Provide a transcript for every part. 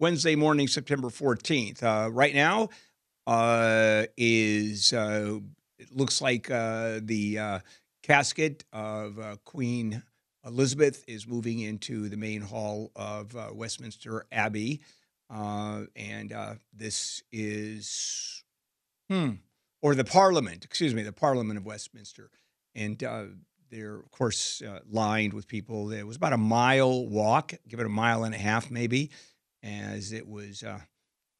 Wednesday morning, September 14th. Uh, right now uh, is, uh, it looks like uh, the uh, casket of uh, Queen Elizabeth is moving into the main hall of Westminster Abbey. And this is, hmm, or the Parliament, excuse me, the Parliament of Westminster. And they're, of course, uh, lined with people. It was about a mile walk, give it a mile and a half maybe, as it was uh,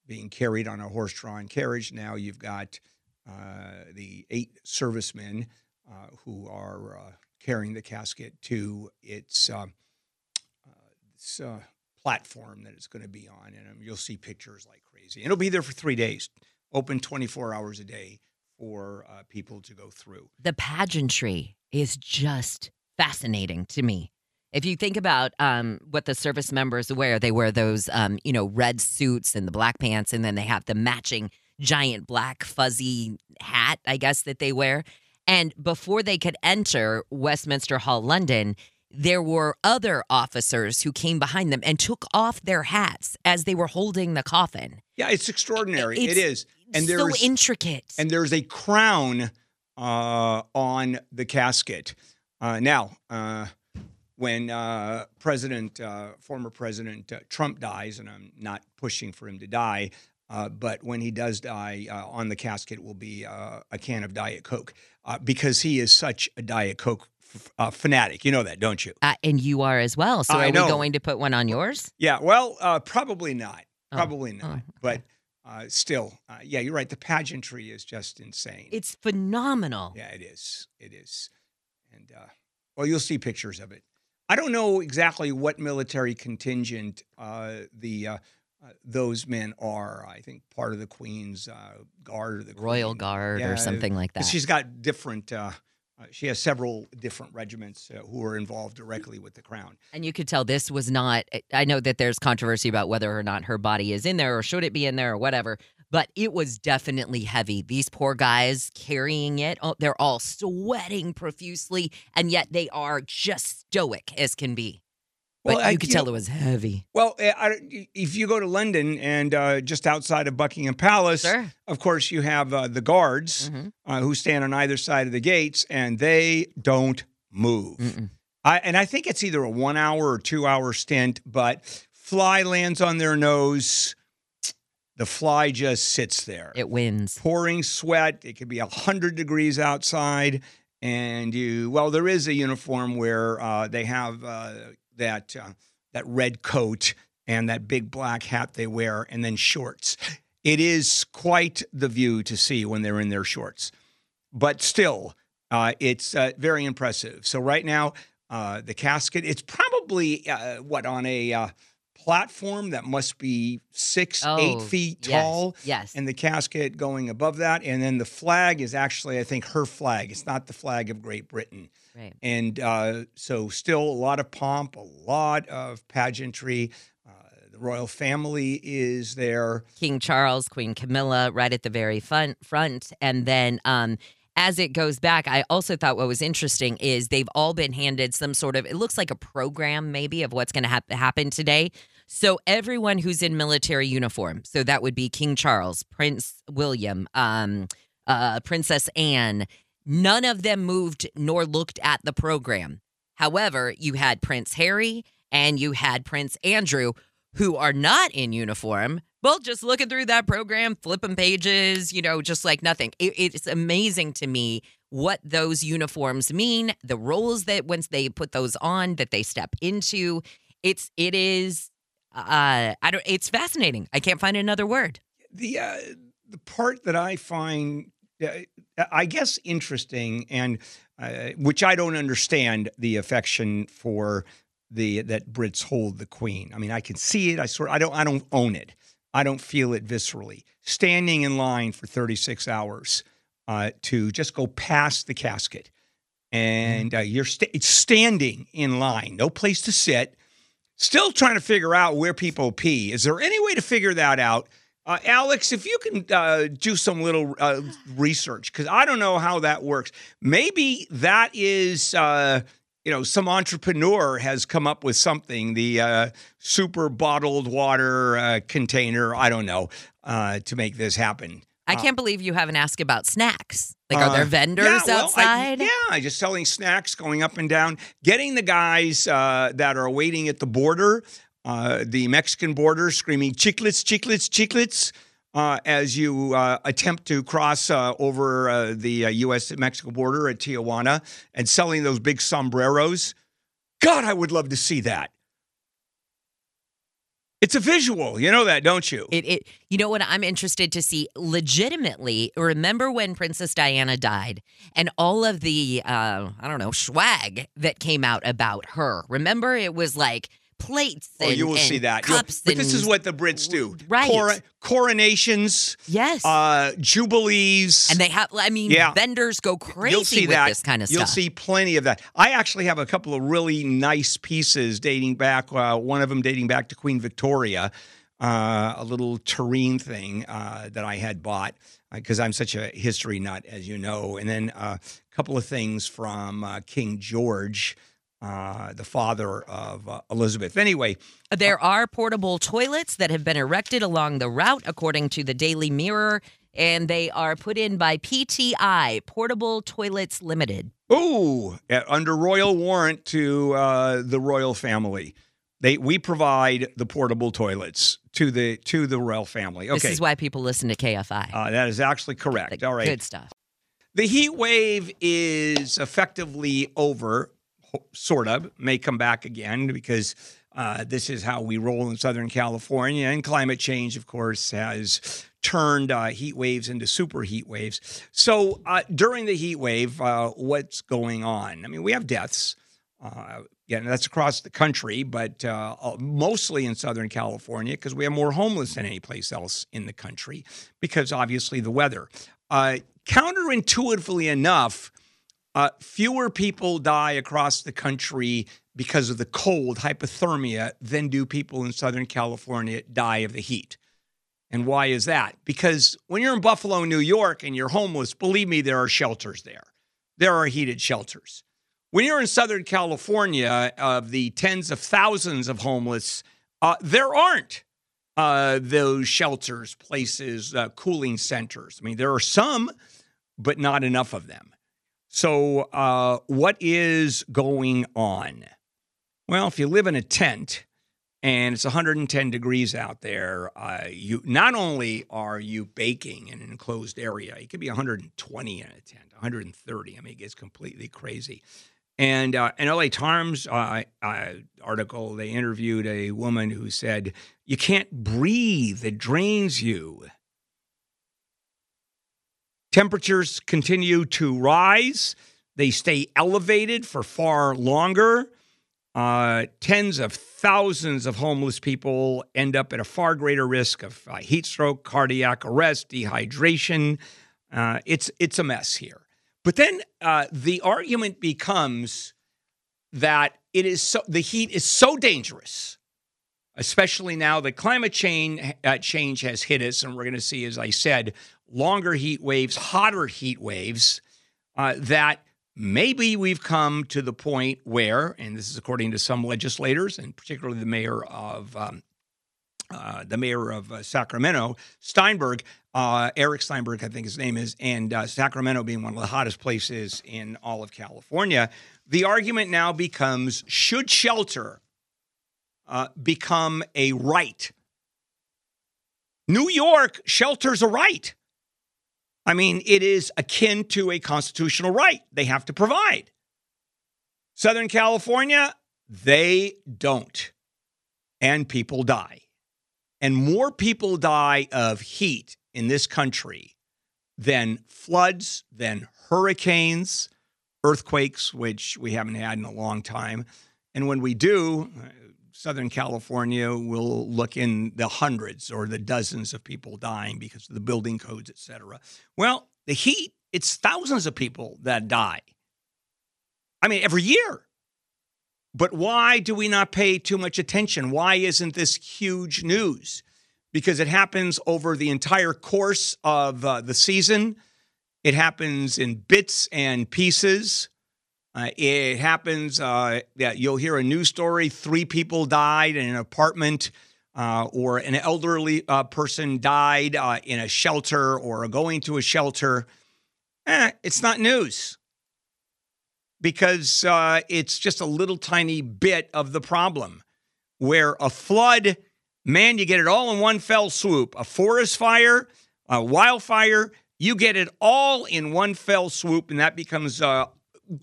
being carried on a horse drawn carriage. Now you've got uh, the eight servicemen uh, who are uh, carrying the casket to its, its uh, platform that it's going to be on. And um, you'll see pictures like crazy. And it'll be there for three days, open 24 hours a day for people to go through. the pageantry is just fascinating to me. If you think about um, what the service members wear, they wear those, um, you know, red suits and the black pants, and then they have the matching giant black fuzzy hat, I guess, that they wear. And before they could enter Westminster Hall, London, there were other officers who came behind them and took off their hats as they were holding the coffin. Yeah, it's extraordinary. It's it is. And so there's intricate. and there's a crown uh, on the casket. Uh, now, uh, when uh, President, uh, former President uh, Trump dies, and I'm not pushing for him to die, uh, but when he does die, uh, on the casket will be uh, a can of Diet Coke uh, because he is such a Diet Coke f- uh, fanatic. You know that, don't you? Uh, and you are as well. So I are know. we going to put one on yours? Yeah. Well, uh, probably not. Oh, Probably not. oh, But uh, still, uh, yeah, you're right. The pageantry is just insane. It's phenomenal. Yeah, it is. It is. And uh, well, you'll see pictures of it. I don't know exactly what military contingent uh, the uh, uh, those men are. I think part of the Queen's uh, Guard or the Royal Queen. Guard Yeah, or something like that. She's got different. Uh, uh, she has several different regiments uh, who are involved directly with the crown. and you could tell this was not, I know that there's controversy about whether or not her body is in there or should it be in there or whatever, but it was definitely heavy. These poor guys carrying it, oh, they're all sweating profusely, and yet they are just stoic as can be. But Well, I- you could you tell know- it was heavy. Well, uh, I, if you go to London and uh, just outside of Buckingham Palace, Sure. of course you have uh, the guards Mhm. uh, who stand on either side of the gates, and they don't move. Mm-mm. I, and I think it's either a one hour or two hour stint, but fly lands on their nose. The fly just sits there, It wins. pouring sweat. It could be hundred degrees outside, and you. Well, there is a uniform where uh, they have uh, that uh, that red coat and that big black hat they wear, and then shorts. It is quite the view to see when they're in their shorts, but still, uh, it's uh, very impressive. So right now, uh, the casket. It's probably uh, what on a uh, platform that must be six, eight Oh, feet yes, tall Yes. and the casket going above that. And then the flag is actually, I think, her flag. It's not the flag of Great Britain. right. And uh, so, still a lot of pomp, a lot of pageantry. Uh, the royal family is there. King Charles, Queen Camilla, right at the very front. Front, and then um, as it goes back, I also thought what was interesting is they've all been handed some sort of. It looks like a program, maybe, of what's going to hap happen today. So everyone who's in military uniform, so that would be King Charles, Prince William, um, uh, Princess Anne. None of them moved nor looked at the program. However, you had Prince Harry and you had Prince Andrew, who are not in uniform, well, just looking through that program, flipping pages, you know, just like nothing. It, it's amazing to me what those uniforms mean, the roles that once they put those on, that they step into. It's it is uh I don't it's fascinating. I can't find another word. The uh, the part that I find, uh, I guess, interesting, and uh, which I don't understand the affection for the that Brits hold the Queen. I mean, I can see it. I sort I don't I don't own it. I don't feel it viscerally. Standing in line for 36 hours uh, to just go past the casket, and uh, you're sta- standing in line, no place to sit. Still trying to figure out where people pee. Is there any way to figure that out? Uh, Alex, if you can uh, do some little uh, research, because I don't know how that works. Maybe that is, uh, you know, some entrepreneur has come up with something, the uh, super bottled water uh, container, I don't know, uh, to make this happen. I can't believe you haven't asked about snacks. Like, are there Uh, vendors yeah, well, I- outside? yeah, just selling snacks, going up and down, getting the guys uh, that are waiting at the border, uh, the Mexican border, screaming chiclets, chiclets, chiclets. Uh, as you uh, attempt to cross uh, over uh, the uh, U.S. Mexico border at Tijuana and selling those big sombreros. God, I would love to see that. It's a visual. You know that, don't you? It, it, you know what? I'm interested to see. Legitimately, remember when Princess Diana died, and all of the, uh, I don't know, swag that came out about her. Remember, it was like plates. Oh, you will and see that. You'll- Cups. but this is what the Brits do. Right. Cora- coronations, Yes. uh, jubilees. and they have. I mean, Yeah. vendors go crazy You'll see with that. this kind of stuff. You'll see plenty of that. I actually have a couple of really nice pieces dating back. Uh, one of them dating back to Queen Victoria, uh, a little tureen thing uh, that I had bought because I'm such a history nut, as you know. And then uh, a couple of things from uh, King George, uh, the father of uh, Elizabeth. Anyway, There are portable toilets that have been erected along the route, according to the Daily Mirror, and they are put in by PTI, Portable Toilets Limited. Ooh, uh, under royal warrant to uh, the royal family. They we provide the portable toilets to the to the royal family. Okay, This is why people listen to KFI. uh, that is actually correct. Like, All right, Good stuff. the heat wave is effectively over, sort of. May come back again because uh, this is how we roll in Southern California, and climate change, of course, has turned uh, heat waves into super heat waves. So uh, during the heat wave, uh, what's going on? I mean, we have deaths. Uh, yeah, that's across the country, but uh, uh, mostly in Southern California because we have more homeless than any place else in the country because obviously the weather. Uh, counterintuitively enough, uh, fewer people die across the country because of the cold, hypothermia, than do people in Southern California die of the heat. And why is that? Because when you're in Buffalo, New York, and you're homeless, believe me, there are shelters there. There are heated shelters. When you're in Southern California, of the tens of thousands of homeless, uh, there aren't uh, those shelters, places, uh, cooling centers. I mean, there are some, but not enough of them. So, uh, what is going on? Well, if you live in a tent and it's 110 degrees out there, uh, you not only are you baking in an enclosed area, it could be 120 in a tent, 130. I mean, it gets completely crazy. And uh, an LA Times uh, uh, article, they interviewed a woman who said, You can't breathe, it drains you. Temperatures continue to rise, they stay elevated for far longer. Uh, tens of thousands of homeless people end up at a far greater risk of uh, heat stroke, cardiac arrest, dehydration. Uh, it's it's a mess here. But then uh, the argument becomes that it is so the heat is so dangerous, especially now that climate change uh, change has hit us, and we're going to see, as I said, longer heat waves, hotter heat waves. Uh, that maybe we've come to the point where, and this is according to some legislators, and particularly the mayor of um, uh, the mayor of uh, Sacramento, Steinberg, uh, Eric Steinberg, I think his name is, and uh, Sacramento being one of the hottest places in all of California. The argument now becomes should shelter uh, become a right? New York shelters a right. I mean, it is akin to a constitutional right. They have to provide. Southern California, they don't. And people die. And more people die of heat in this country than floods, than hurricanes, earthquakes, which we haven't had in a long time. And when we do, Southern California will look in the hundreds or the dozens of people dying because of the building codes, et cetera. Well, the heat, it's thousands of people that die. I mean, every year. But why do we not pay too much attention? Why isn't this huge news? Because it happens over the entire course of uh, the season. It happens in bits and pieces. Uh, it happens uh, that you'll hear a news story three people died in an apartment, uh, or an elderly uh, person died uh, in a shelter or going to a shelter. Eh, it's not news because uh, it's just a little tiny bit of the problem. Where a flood, man, you get it all in one fell swoop. A forest fire, a wildfire, you get it all in one fell swoop, and that becomes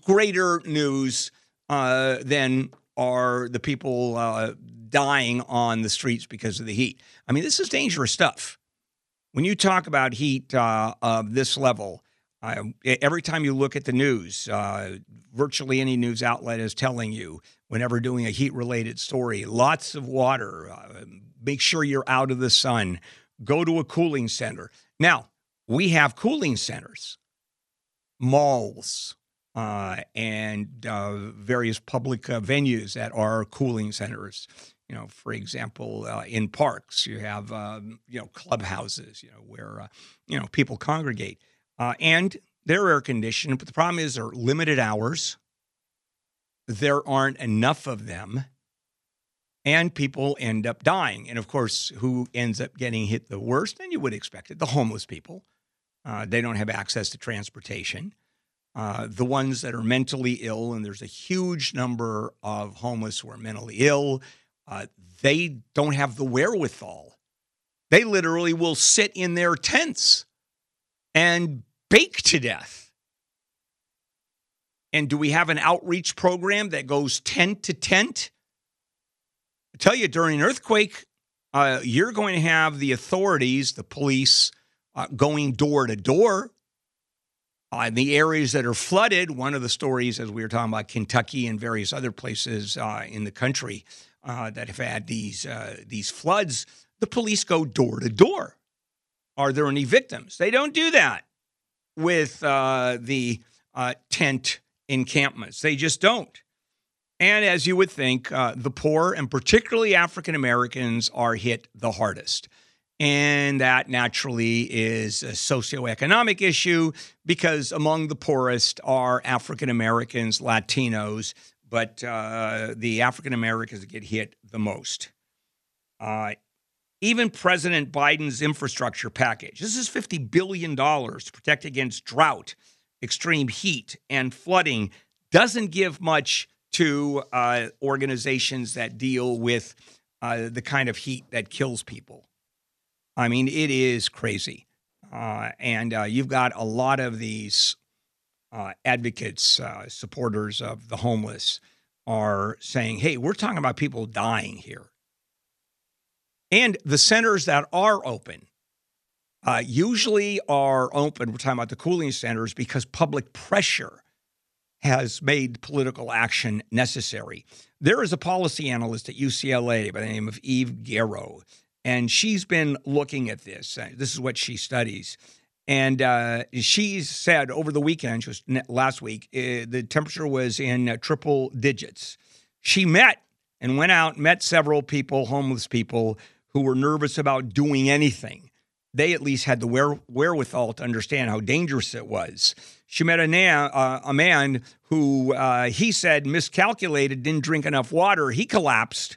greater news uh, than are the people uh, dying on the streets because of the heat. I mean, this is dangerous stuff. When you talk about heat uh, of this level, uh, every time you look at the news, uh, virtually any news outlet is telling you whenever doing a heat related story lots of water, uh, make sure you're out of the sun, go to a cooling center. Now, we have cooling centers, malls, uh, and uh, various public uh, venues that are cooling centers. You know, for example, uh, in parks, you have um, you know clubhouses, you know where uh, you know people congregate, uh, and they're air conditioned. But the problem is they're limited hours. There aren't enough of them, and people end up dying. And of course, who ends up getting hit the worst? And you would expect it: the homeless people. they don't have access to transportation uh, the ones that are mentally ill, and there's a huge number of homeless who are mentally ill, uh, they don't have the wherewithal. They literally will sit in their tents and bake to death. And do we have an outreach program that goes tent to tent? I tell you, during an earthquake, uh, you're going to have the authorities, the police, uh, going door to door uh, in the areas that are flooded, one of the stories, as we were talking about Kentucky and various other places uh, in the country uh, that have had these uh, these floods, the police go door to door. Are there any victims? They don't do that with uh, the tent encampments. They just don't. And as you would think, the poor and particularly African Americans are hit the hardest. And that naturally is a socioeconomic issue because among the poorest are African Americans, Latinos, but uh, the African Americans get hit the most. Uh, even President Biden's infrastructure package, this is $50 billion to protect against drought, extreme heat, and flooding, doesn't give much to uh, organizations that deal with uh, the kind of heat that kills people. I mean, it is crazy. Uh, and uh, you've got a lot of these uh, advocates, uh, supporters of the homeless are saying, hey, we're talking about people dying here. And the centers that are open uh, usually are open, we're talking about the cooling centers, because public pressure has made political action necessary. There is a policy analyst at UCLA by the name of Eve Garrow and she's been looking at this. Uh, this is what she studies. And uh, she said over the weekend, just last week, uh, the temperature was in uh, triple digits. She met and went out, met several people, homeless people, who were nervous about doing anything. They at least had the where, wherewithal to understand how dangerous it was. She met a, na- uh, a man who uh, he said miscalculated, didn't drink enough water. He collapsed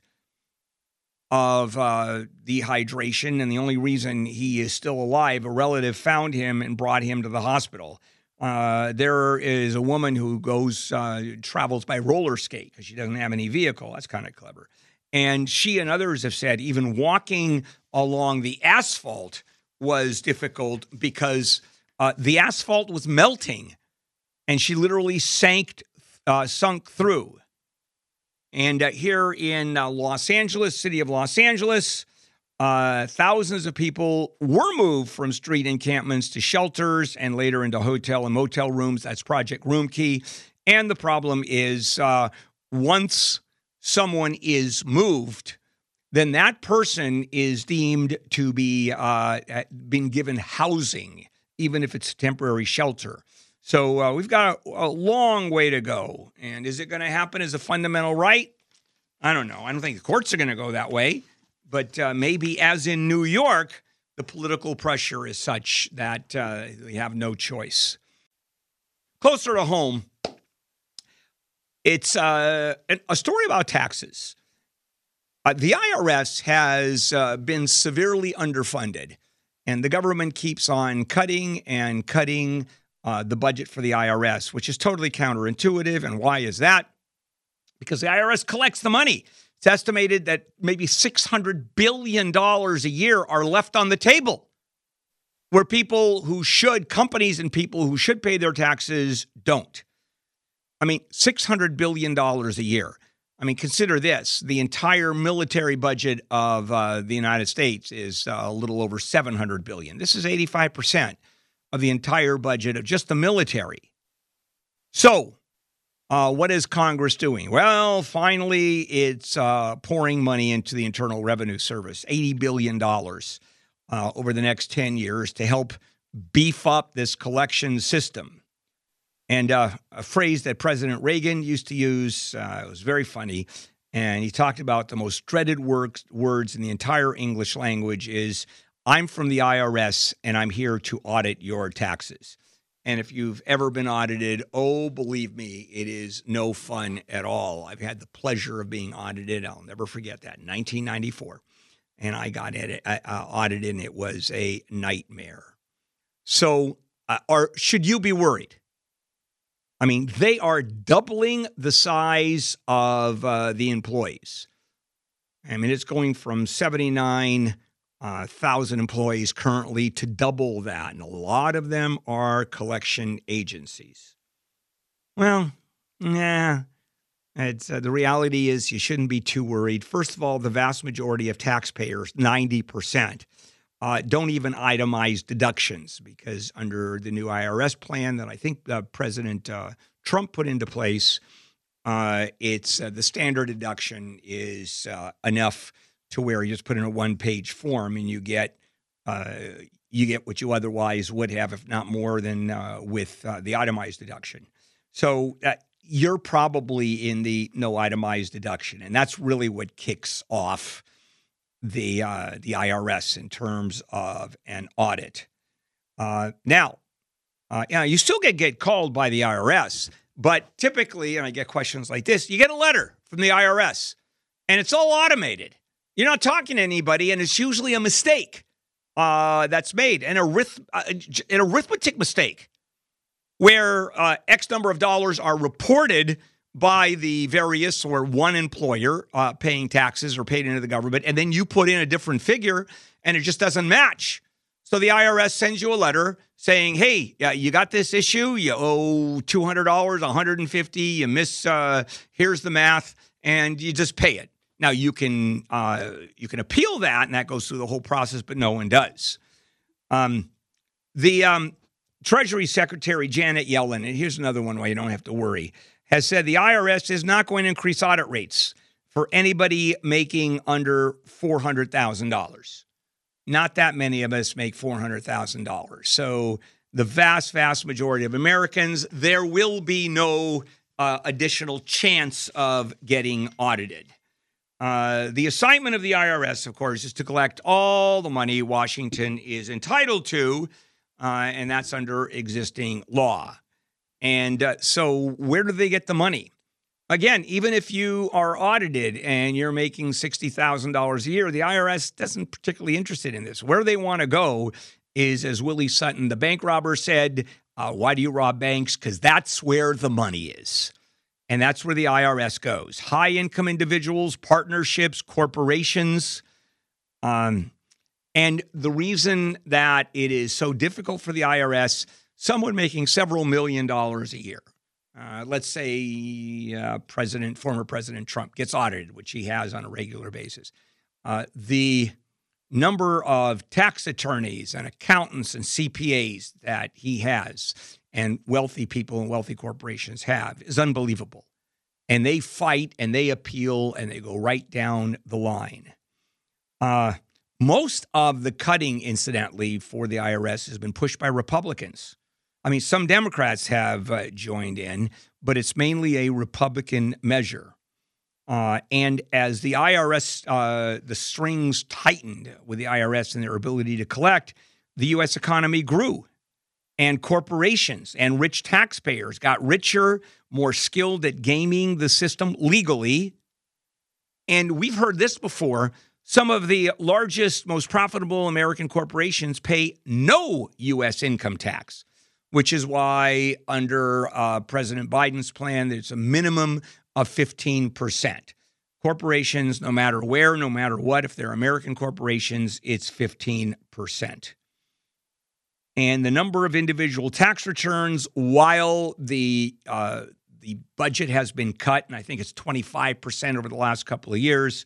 of uh, dehydration. And the only reason he is still alive, a relative found him and brought him to the hospital. Uh, there is a woman who goes, uh, travels by roller skate because she doesn't have any vehicle. That's kind of clever. And she and others have said even walking along the asphalt was difficult because uh, the asphalt was melting and she literally sank, uh, sunk through. And uh, here in uh, Los Angeles, city of Los Angeles, uh, thousands of people were moved from street encampments to shelters and later into hotel and motel rooms. That's Project Roomkey. And the problem is uh, once someone is moved, then that person is deemed to be uh, been given housing, even if it's temporary shelter. So uh, we've got a, a long way to go. And is it going to happen as a fundamental right? I don't know. I don't think the courts are going to go that way. But uh, maybe, as in New York, the political pressure is such that uh, we have no choice. Closer to home, it's uh, a story about taxes. Uh, the IRS has uh, been severely underfunded, and the government keeps on cutting and cutting uh, the budget for the IRS, which is totally counterintuitive. And why is that? Because the IRS collects the money. It's estimated that maybe $600 billion a year are left on the table where people who should, companies and people who should pay their taxes don't. I mean, $600 billion a year. I mean, consider this the entire military budget of uh, the United States is uh, a little over 700 billion. This is 85% of the entire budget of just the military. So, uh, what is Congress doing? Well, finally, it's uh, pouring money into the Internal Revenue Service, $80 billion uh, over the next 10 years to help beef up this collection system. And uh, a phrase that President Reagan used to use, uh, it was very funny. And he talked about the most dreaded works, words in the entire English language is, I'm from the IRS and I'm here to audit your taxes. And if you've ever been audited, oh, believe me, it is no fun at all. I've had the pleasure of being audited. I'll never forget that. 1994. And I got it, uh, audited, and it was a nightmare. So, uh, are, should you be worried? I mean, they are doubling the size of uh, the employees. I mean, it's going from 79 uh, thousand employees currently to double that, and a lot of them are collection agencies. Well, yeah, it's uh, the reality is you shouldn't be too worried. First of all, the vast majority of taxpayers, ninety percent, uh, don't even itemize deductions because under the new IRS plan that I think uh, President uh, Trump put into place, uh, it's uh, the standard deduction is enough to where you just put in a one page form and you get uh, you get what you otherwise would have, if not more than uh, with uh, the itemized deduction. So uh, you're probably in the no itemized deduction, and that's really what kicks off the uh, the IRS in terms of an audit. Uh, now, yeah, you still get get called by the IRS, but typically, and I get questions like this: you get a letter from the IRS, and it's all automated. You're not talking to anybody, and it's usually a mistake uh, that's made, an, arith- uh, an arithmetic mistake where uh, X number of dollars are reported by the various or one employer uh, paying taxes or paid into the government, and then you put in a different figure and it just doesn't match. So the IRS sends you a letter saying, "Hey, you got this issue. You owe two hundred dollars, one hundred and fifty. You miss. Uh, here's the math, and you just pay it." Now you can uh, you can appeal that, and that goes through the whole process, but no one does. Um, the um, Treasury Secretary Janet Yellen, and here's another one why you don't have to worry, has said the IRS is not going to increase audit rates for anybody making under four hundred thousand dollars. Not that many of us make four hundred thousand dollars, so the vast, vast majority of Americans, there will be no uh, additional chance of getting audited. Uh, the assignment of the IRS, of course, is to collect all the money Washington is entitled to, uh, and that's under existing law. And uh, so, where do they get the money? Again, even if you are audited and you're making $60,000 a year, the IRS doesn't particularly interested in this. Where they want to go is, as Willie Sutton, the bank robber, said, uh, why do you rob banks? Because that's where the money is. And that's where the IRS goes high income individuals, partnerships, corporations. Um, and the reason that it is so difficult for the IRS, someone making several million dollars a year, uh, let's say uh, President, former President Trump gets audited, which he has on a regular basis. Uh, the number of tax attorneys and accountants and CPAs that he has and wealthy people and wealthy corporations have is unbelievable. And they fight and they appeal and they go right down the line. Uh, most of the cutting, incidentally, for the IRS has been pushed by Republicans. I mean, some Democrats have uh, joined in, but it's mainly a Republican measure. Uh, and as the IRS, uh, the strings tightened with the IRS and their ability to collect, the U.S. economy grew. And corporations and rich taxpayers got richer, more skilled at gaming the system legally. And we've heard this before. Some of the largest, most profitable American corporations pay no U.S. income tax, which is why, under uh, President Biden's plan, there's a minimum of 15%. Corporations, no matter where, no matter what, if they're American corporations, it's 15% and the number of individual tax returns while the uh, the budget has been cut, and I think it's 25% over the last couple of years.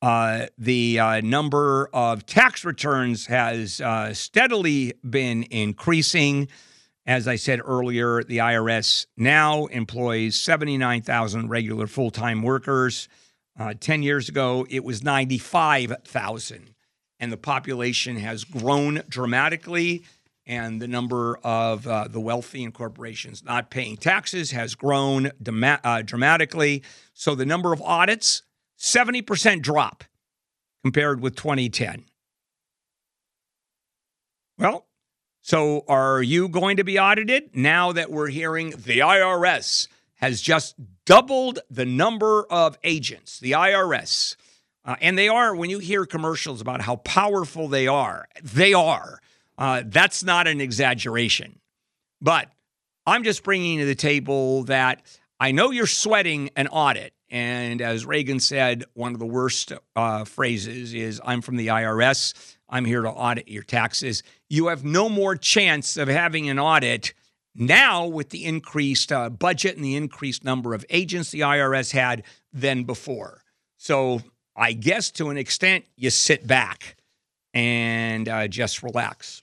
Uh, the uh, number of tax returns has uh, steadily been increasing. As I said earlier, the IRS now employs 79,000 regular full time workers. Uh, 10 years ago, it was 95,000, and the population has grown dramatically and the number of uh, the wealthy and corporations not paying taxes has grown uh, dramatically. So the number of audits, 70% drop compared with 2010. Well, so are you going to be audited now that we're hearing the IRS has just doubled the number of agents? The IRS. Uh, and they are, when you hear commercials about how powerful they are, they are. Uh, that's not an exaggeration. But I'm just bringing to the table that I know you're sweating an audit. And as Reagan said, one of the worst uh, phrases is I'm from the IRS. I'm here to audit your taxes. You have no more chance of having an audit now with the increased uh, budget and the increased number of agents the IRS had than before. So I guess to an extent, you sit back and uh, just relax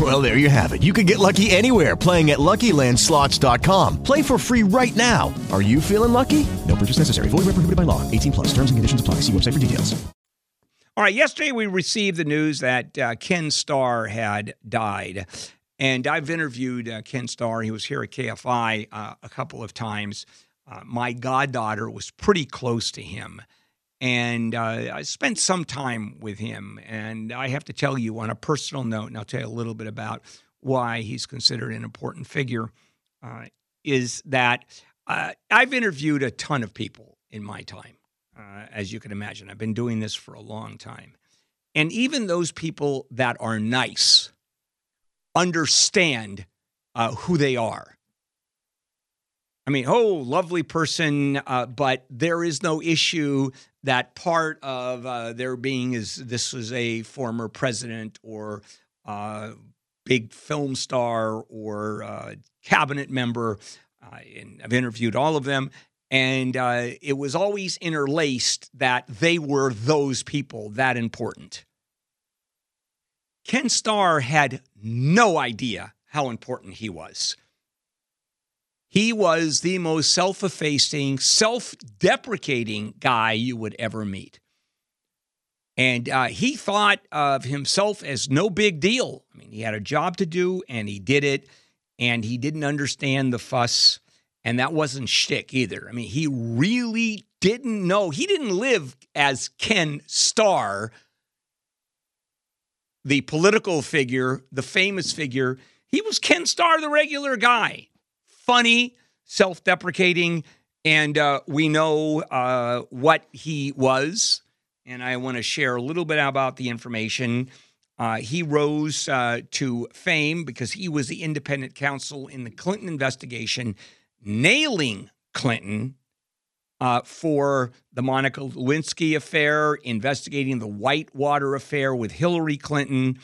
Well, there you have it. You can get lucky anywhere playing at LuckyLandSlots.com. Play for free right now. Are you feeling lucky? No purchase necessary. Void where prohibited by law. 18 plus. Terms and conditions apply. See website for details. All right. Yesterday we received the news that uh, Ken Starr had died. And I've interviewed uh, Ken Starr. He was here at KFI uh, a couple of times. Uh, my goddaughter was pretty close to him. And uh, I spent some time with him. And I have to tell you, on a personal note, and I'll tell you a little bit about why he's considered an important figure, uh, is that uh, I've interviewed a ton of people in my time, as you can imagine. I've been doing this for a long time. And even those people that are nice, understand uh, who they are. I mean, oh, lovely person, uh, but there is no issue that part of uh, their being is this was a former president or uh, big film star or uh, cabinet member. Uh, and I've interviewed all of them. And it was always interlaced that they were those people that important. Ken Starr had no idea how important he was. He was the most self effacing, self deprecating guy you would ever meet. And uh, he thought of himself as no big deal. I mean, he had a job to do and he did it, and he didn't understand the fuss. And that wasn't shtick either. I mean, he really didn't know. He didn't live as Ken Starr the political figure, the famous figure. He was Ken Starr, the regular guy, funny, self deprecating, and uh, we know uh, what he was. And I want to share a little bit about the information. Uh, he rose uh, to fame because he was the independent counsel in the Clinton investigation, nailing Clinton uh, for the Monica Lewinsky affair, investigating the Whitewater affair with Hillary Clinton,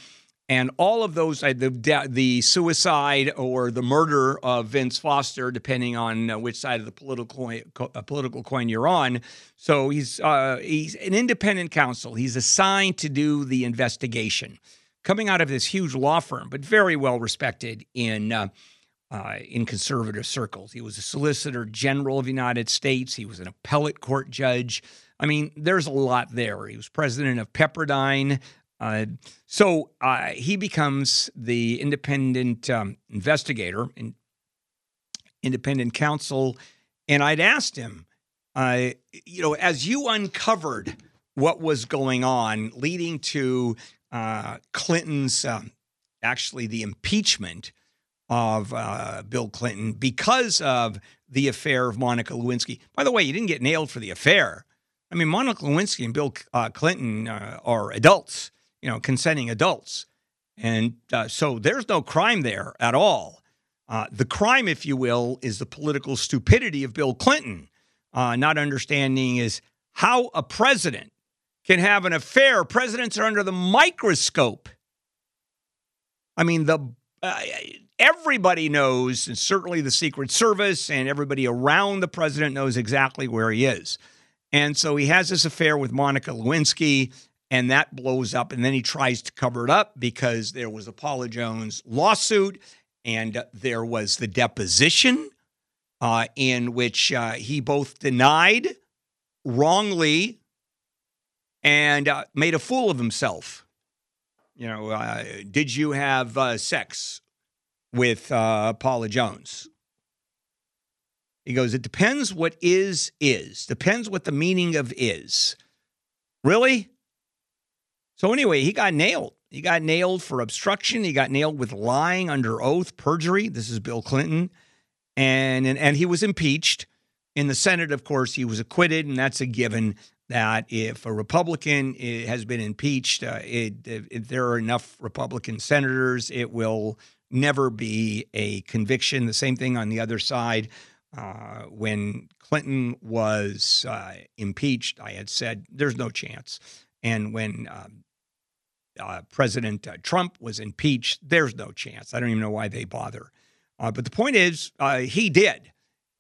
and all of those, uh, the, the suicide or the murder of Vince Foster, depending on uh, which side of the political coin, co- uh, political coin you're on. So he's uh, he's an independent counsel. He's assigned to do the investigation, coming out of this huge law firm, but very well respected in. Uh, uh, in conservative circles. He was a Solicitor General of the United States. He was an appellate court judge. I mean, there's a lot there. He was president of Pepperdine. Uh, so uh, he becomes the independent um, investigator and independent counsel. And I'd asked him, uh, you know, as you uncovered what was going on leading to uh, Clinton's um, actually the impeachment of uh, Bill Clinton because of the affair of Monica Lewinsky. By the way, you didn't get nailed for the affair. I mean, Monica Lewinsky and Bill uh, Clinton are adults, you know, consenting adults. And uh, so there's no crime there at all. Uh, the crime, if you will, is the political stupidity of Bill Clinton, uh, not understanding is how a president can have an affair. Presidents are under the microscope. I mean, the uh, everybody knows, and certainly the Secret Service and everybody around the president knows exactly where he is. And so he has this affair with Monica Lewinsky, and that blows up. And then he tries to cover it up because there was a Paula Jones lawsuit, and there was the deposition uh, in which uh, he both denied wrongly and uh, made a fool of himself. You know, uh, did you have uh, sex with uh, Paula Jones? He goes, It depends what is, is. Depends what the meaning of is. Really? So, anyway, he got nailed. He got nailed for obstruction. He got nailed with lying under oath, perjury. This is Bill Clinton. And, and, and he was impeached. In the Senate, of course, he was acquitted, and that's a given that if a Republican eh, has been impeached, uh, it, if there are enough Republican senators, it will never be a conviction. The same thing on the other side. Uh, when Clinton was uh, impeached, I had said there's no chance. And when um, uh, President uh, Trump was impeached, there's no chance. I don't even know why they bother. Uh, but the point is, uh, he did.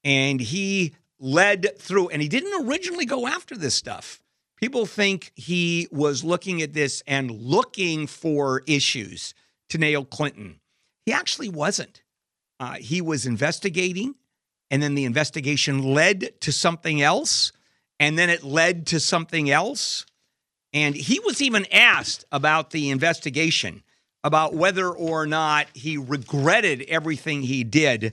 And he led through, and he didn't originally go after this stuff. People think he was looking at this and looking for issues to nail Clinton. He actually wasn't. Uh, he was investigating, and then the investigation led to something else, and then it led to something else. And he was even asked about the investigation, about whether or not he regretted everything he did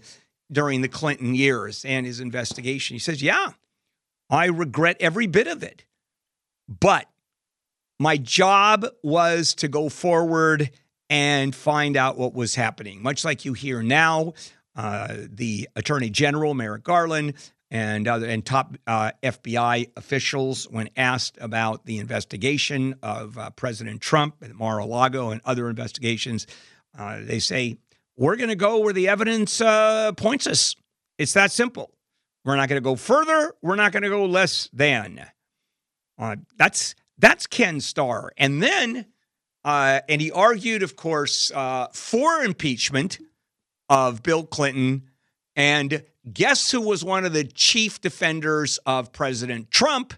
during the Clinton years and his investigation. He says, Yeah, I regret every bit of it. But my job was to go forward and find out what was happening. Much like you hear now, uh, the Attorney General, Merrick Garland, and other and top uh, FBI officials, when asked about the investigation of uh, President Trump and Mar-a-Lago and other investigations, uh, they say we're going to go where the evidence uh, points us. It's that simple. We're not going to go further. We're not going to go less than. Uh, that's that's Ken Starr, and then uh, and he argued, of course, uh, for impeachment of Bill Clinton. And guess who was one of the chief defenders of President Trump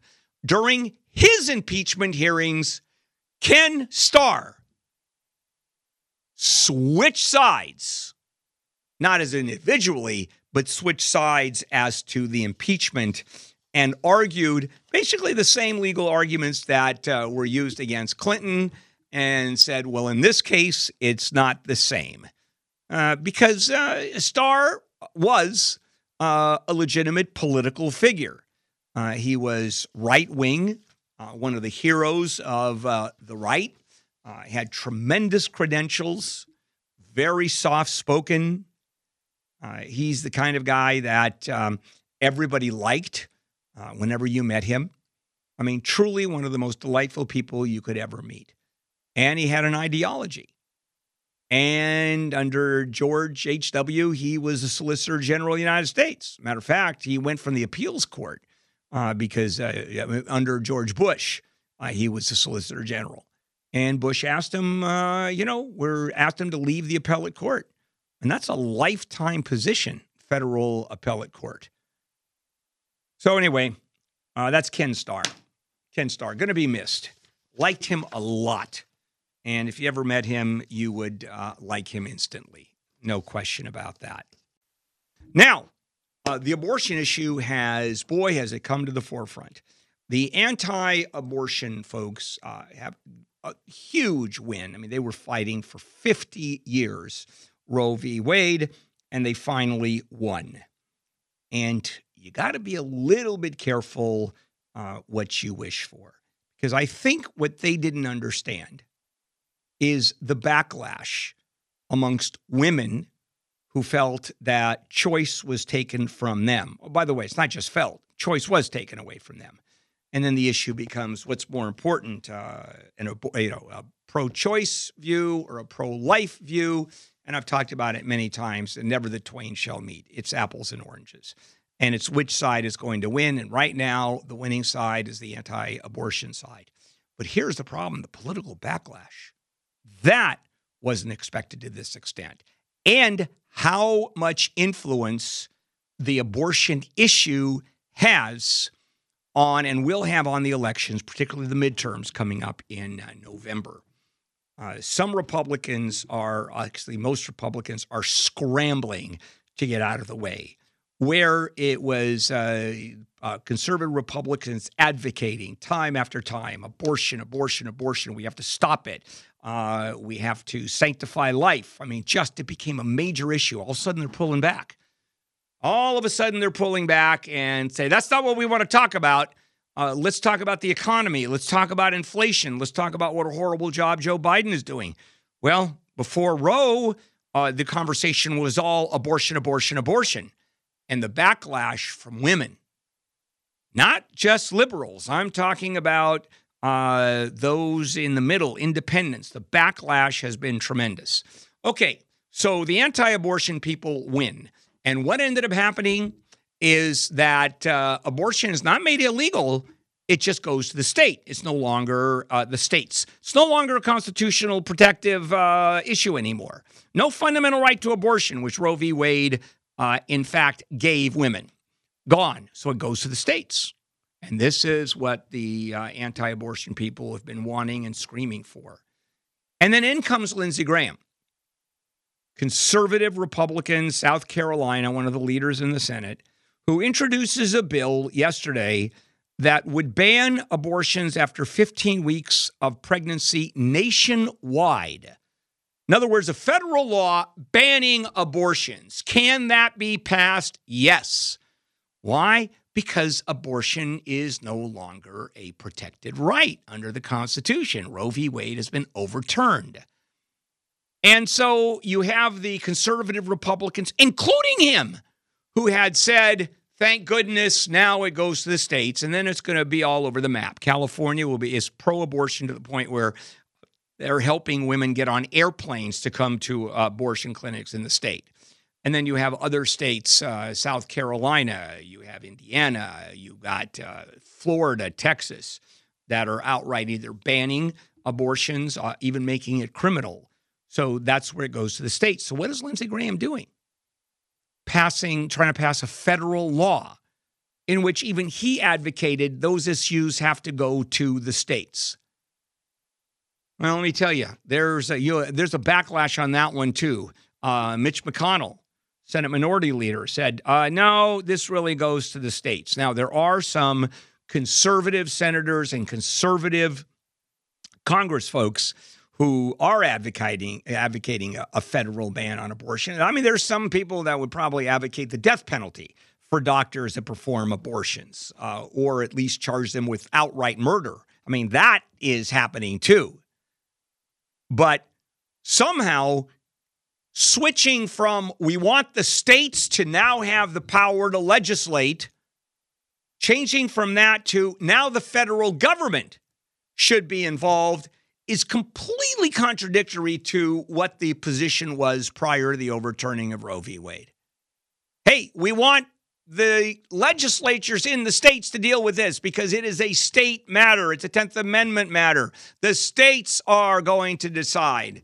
during his impeachment hearings? Ken Starr. Switch sides, not as individually, but switch sides as to the impeachment and argued basically the same legal arguments that uh, were used against Clinton and said, well, in this case, it's not the same. Uh, because uh, Starr was uh, a legitimate political figure. Uh, he was right wing, uh, one of the heroes of uh, the right, had tremendous credentials, very soft spoken. he's the kind of guy that um, everybody liked whenever you met him. I mean, truly one of the most delightful people you could ever meet and he had an ideology. And under George H.W., he was the Solicitor General of the United States. Matter of fact, he went from the appeals court uh, because uh, under George Bush, uh, he was the Solicitor General. And Bush asked him, uh, you know, we're asked him to leave the appellate court. And that's a lifetime position, federal appellate court. So, anyway, uh, that's Ken Starr. Ken Starr, going to be missed. Liked him a lot. And if you ever met him, you would uh, like him instantly. No question about that. Now, uh, the abortion issue has, boy, has it come to the forefront. The anti abortion folks uh, have a huge win. I mean, they were fighting for 50 years, Roe v. Wade, and they finally won. And you got to be a little bit careful uh, what you wish for. Because I think what they didn't understand is the backlash amongst women who felt that choice was taken from them. Oh, by the way, it's not just felt, choice was taken away from them. And then the issue becomes what's more important, uh, an, you know, a pro-choice view or a pro-life view. And I've talked about it many times, and never the twain shall meet. It's apples and oranges. And it's which side is going to win. And right now, the winning side is the anti abortion side. But here's the problem the political backlash. That wasn't expected to this extent. And how much influence the abortion issue has on and will have on the elections, particularly the midterms coming up in uh, November. Uh, some Republicans are actually, most Republicans are scrambling to get out of the way. Where it was uh, uh, conservative Republicans advocating time after time abortion, abortion, abortion, we have to stop it. Uh, we have to sanctify life. I mean, just it became a major issue. All of a sudden, they're pulling back. All of a sudden, they're pulling back and say, that's not what we want to talk about. Uh, let's talk about the economy. Let's talk about inflation. Let's talk about what a horrible job Joe Biden is doing. Well, before Roe, uh, the conversation was all abortion, abortion, abortion. And the backlash from women, not just liberals. I'm talking about uh, those in the middle, independents. The backlash has been tremendous. Okay, so the anti abortion people win. And what ended up happening is that uh, abortion is not made illegal. It just goes to the state. It's no longer uh, the states. It's no longer a constitutional protective uh, issue anymore. No fundamental right to abortion, which Roe v. Wade, uh, in fact, gave women. Gone. So it goes to the states. And this is what the uh, anti abortion people have been wanting and screaming for. And then in comes Lindsey Graham, conservative Republican, South Carolina, one of the leaders in the Senate, who introduces a bill yesterday that would ban abortions after 15 weeks of pregnancy nationwide. In other words, a federal law banning abortions. Can that be passed? Yes. Why? Because abortion is no longer a protected right under the Constitution. Roe v. Wade has been overturned. And so you have the conservative Republicans, including him, who had said, thank goodness now it goes to the states and then it's going to be all over the map. California will be is pro-abortion to the point where they're helping women get on airplanes to come to uh, abortion clinics in the state. And then you have other states, uh, South Carolina, you have Indiana, you got uh, Florida, Texas, that are outright either banning abortions, uh, even making it criminal. So that's where it goes to the states. So what is Lindsey Graham doing? Passing, trying to pass a federal law in which even he advocated those issues have to go to the states. Well, let me tell you, there's a you, there's a backlash on that one too. Uh, Mitch McConnell Senate Minority Leader, said, uh, no, this really goes to the states. Now, there are some conservative senators and conservative Congress folks who are advocating advocating a, a, federal ban on abortion. I mean, there's some people that would probably advocate the death penalty for doctors that perform abortions, uh, or at least charge them with outright murder. I mean, that is happening too. But somehow switching from we want the states to now have the power to legislate, changing from that to now the federal government should be involved is completely contradictory to what the position was prior to the overturning of Roe v. Wade. Hey, we want the legislatures in the states to deal with this because it is a state matter. It's a 10th Amendment matter. The states are going to decide.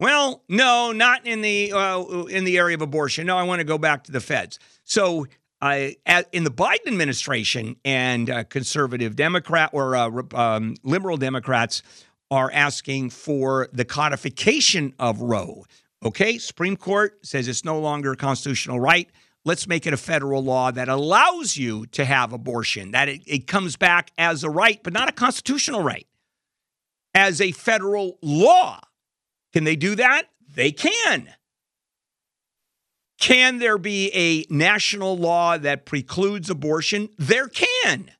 Well, no, not in the uh, in the area of abortion. No, I want to go back to the feds. So, in the Biden administration and uh, conservative Democrat or uh, um, liberal Democrats are asking for the codification of Roe. Okay, Supreme Court says it's no longer a constitutional right. Let's make it a federal law that allows you to have abortion, that it, it comes back as a right, but not a constitutional right, as a federal law. Can they do that? They can. Can there be a national law that precludes abortion? There can.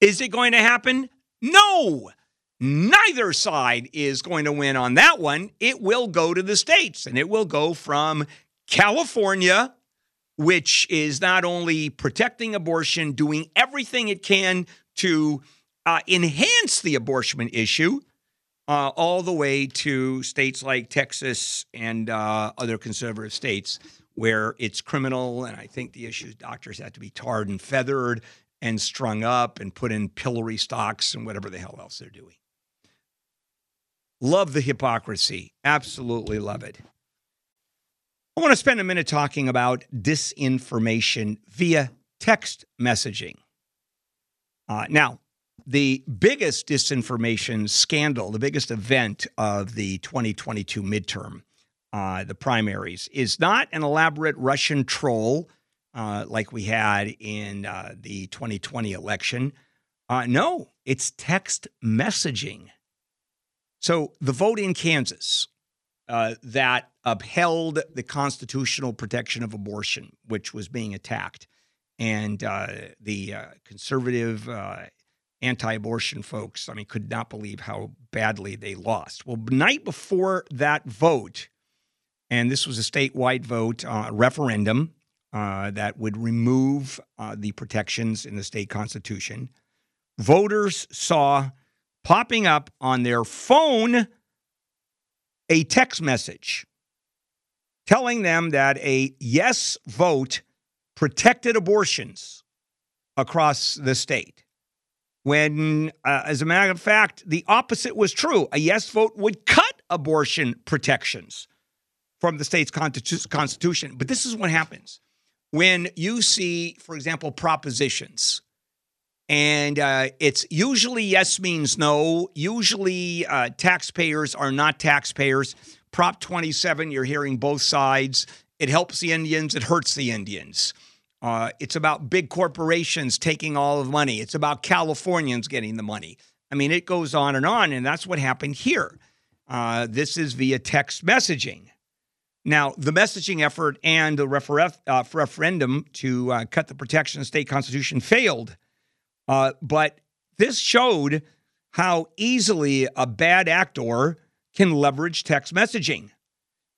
Is it going to happen? No. Neither side is going to win on that one. It will go to the states and it will go from California, which is not only protecting abortion, doing everything it can to uh, enhance the abortion issue, uh, all the way to states like Texas and uh, other conservative states where it's criminal. And I think the issue is doctors have to be tarred and feathered and strung up and put in pillory stocks and whatever the hell else they're doing. Love the hypocrisy. Absolutely love it. I want to spend a minute talking about disinformation via text messaging. Uh, now, the biggest disinformation scandal, the biggest event of the 2022 midterm, uh, the primaries, is not an elaborate Russian troll uh, like we had in uh, the 2020 election. Uh, no, it's text messaging. So the vote in Kansas uh, that upheld the constitutional protection of abortion, which was being attacked, and uh, the conservative uh, anti-abortion folks, I mean, could not believe how badly they lost. Well, night before that vote, and this was a statewide vote, uh, referendum uh, that would remove the protections in the state constitution. Voters saw popping up on their phone a text message telling them that a yes vote protected abortions across the state. When, uh, as a matter of fact, the opposite was true. A yes vote would cut abortion protections from the state's constitution. But this is what happens when you see, for example, propositions and uh, it's usually yes means no. Usually uh, taxpayers are not taxpayers. Prop 27, you're hearing both sides. It helps the Indians, it hurts the Indians. Uh, it's about big corporations taking all of the money. It's about Californians getting the money. I mean, it goes on and on, and that's what happened here. Uh, this is via text messaging. Now, the messaging effort and the refer- uh, referendum to uh, cut the protection of the state constitution failed. Uh, but this showed how easily a bad actor can leverage text messaging,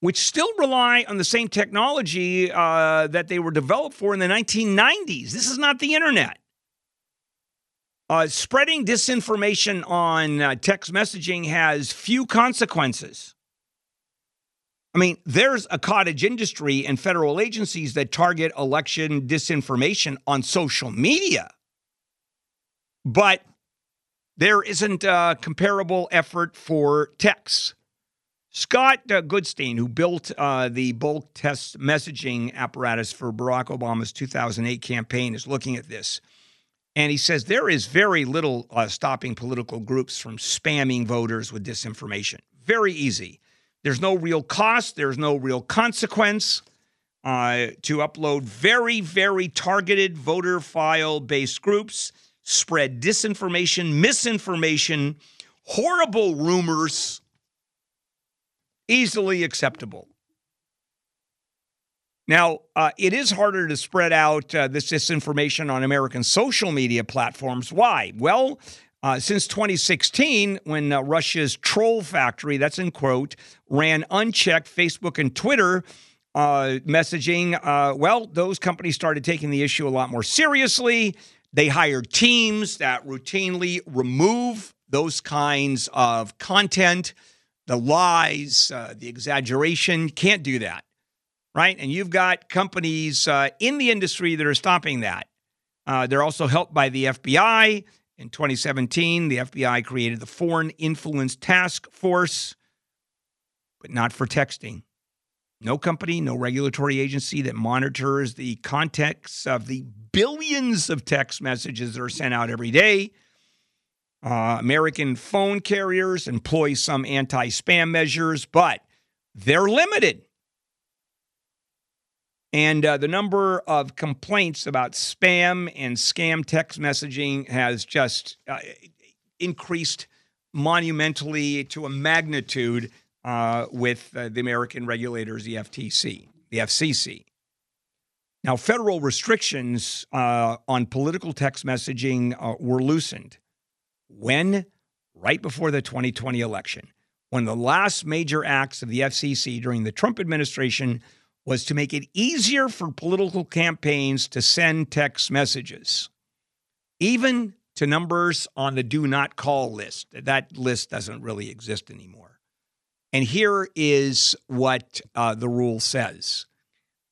which still rely on the same technology uh, that they were developed for in the 1990s. This is not the internet. Uh, spreading disinformation on uh, text messaging has few consequences. I mean, there's a cottage industry and federal agencies that target election disinformation on social media but there isn't a comparable effort for text. Scott uh, Goodstein, who built uh, the bulk test messaging apparatus for Barack Obama's 2008 campaign, is looking at this. And he says there is very little uh, stopping political groups from spamming voters with disinformation. Very easy. There's no real cost, there's no real consequence uh, to upload very, very targeted voter file based groups spread disinformation, misinformation, horrible rumors, easily acceptable. Now, uh, it is harder to spread out uh, this disinformation on American social media platforms. Why? Well, uh, since 2016, when uh, Russia's troll factory, that's in quote, ran unchecked Facebook and Twitter uh, messaging, uh, well, those companies started taking the issue a lot more seriously. They hired teams that routinely remove those kinds of content, the lies, uh, the exaggeration. Can't do that, right? And you've got companies uh, in the industry that are stopping that. Uh, they're also helped by the FBI. In 2017, the FBI created the Foreign Influence Task Force, but not for texting. No company, no regulatory agency that monitors the context of the billions of text messages that are sent out every day. Uh, American phone carriers employ some anti spam measures, but they're limited. And uh, the number of complaints about spam and scam text messaging has just uh, increased monumentally to a magnitude uh, with uh, the American regulators, the FTC, the FCC. Now, federal restrictions uh, on political text messaging were loosened. When? Right before the 2020 election. Of the last major acts of the FCC during the Trump administration was to make it easier for political campaigns to send text messages, even to numbers on the do not call list. That list doesn't really exist anymore. And here is what uh, the rule says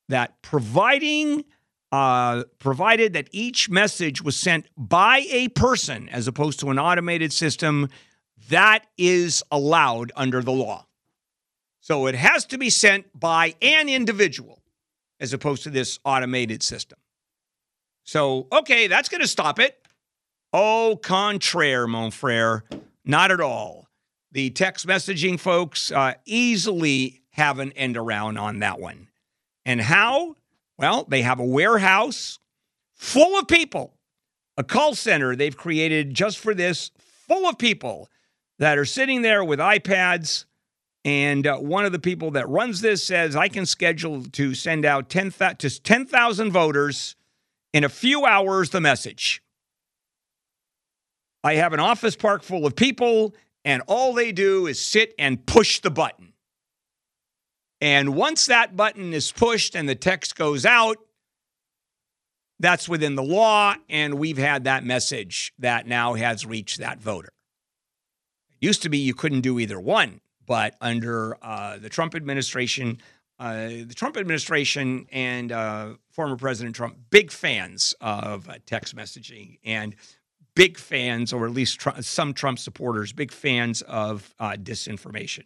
that providing uh, provided that each message was sent by a person as opposed to an automated system, that is allowed under the law. So it has to be sent by an individual as opposed to this automated system. So, okay, that's going to stop it. Au contraire, mon frere, not at all. The text messaging folks uh, easily have an end around on that one. And how? Well, they have a warehouse full of people, a call center they've created just for this, full of people that are sitting there with iPads and uh, one of the people that runs this says, I can schedule to send out 10, to 10,000 voters in a few hours the message. I have an office park full of people, and all they do is sit and push the button. And once that button is pushed and the text goes out, that's within the law, and we've had that message that now has reached that voter. It used to be you couldn't do either one. But under uh, the Trump administration, uh, the Trump administration and uh, former President Trump, big fans of uh, text messaging and big fans, or at least tr- some Trump supporters, big fans of uh, disinformation.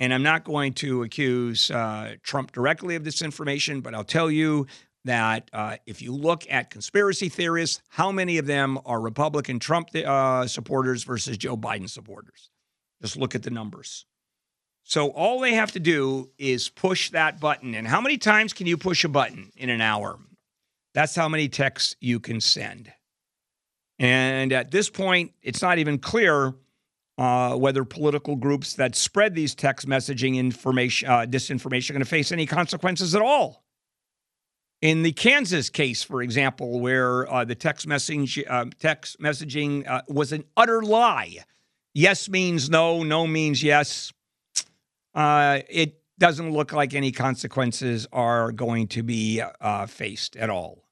And I'm not going to accuse uh, Trump directly of this information, but I'll tell you that uh, if you look at conspiracy theorists, how many of them are Republican Trump uh, supporters versus Joe Biden supporters? Just look at the numbers. So all they have to do is push that button. And how many times can you push a button in an hour? That's how many texts you can send. And at this point, it's not even clear uh, whether political groups that spread these text messaging information, uh, disinformation, are going to face any consequences at all. In the Kansas case, for example, where uh, the text messaging, uh, text messaging uh, was an utter lie. Yes means no, no means yes uh, it doesn't look like any consequences are going to be faced at all.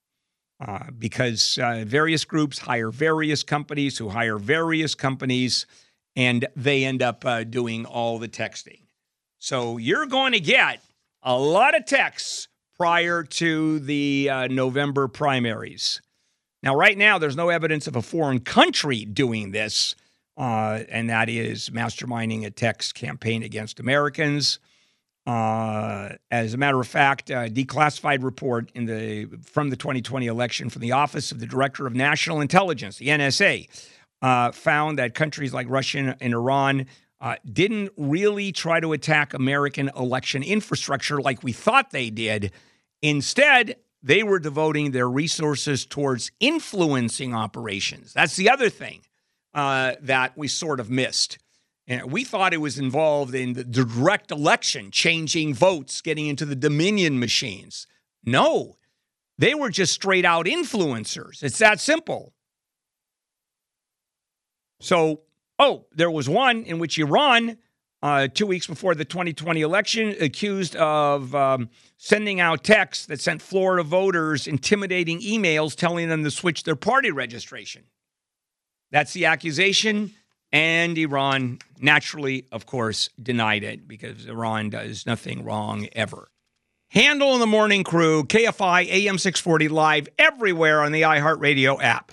Because various groups hire various companies who hire various companies, and they end up uh, doing all the texting. So you're going to get a lot of texts prior to the uh, November primaries. Now, right now, there's no evidence of a foreign country doing this uh, and that is masterminding a text campaign against Americans. Uh, as a matter of fact, a declassified report in the from the 2020 election from the Office of the Director of National Intelligence, the NSA, uh, found that countries like Russia and Iran uh, didn't really try to attack American election infrastructure like we thought they did. Instead, they were devoting their resources towards influencing operations. That's the other thing uh, that we sort of missed. And we thought it was involved in the direct election, changing votes, getting into the Dominion machines. No, they were just straight out influencers. It's that simple. So, oh, there was one in which Iran, uh, two weeks before the 2020 election, accused of um, sending out texts that sent Florida voters intimidating emails telling them to switch their party registration. That's the accusation. And Iran naturally, of course, denied it because Iran does nothing wrong ever. Handle in the Morning Crew, KFI AM 640 live everywhere on the iHeartRadio app.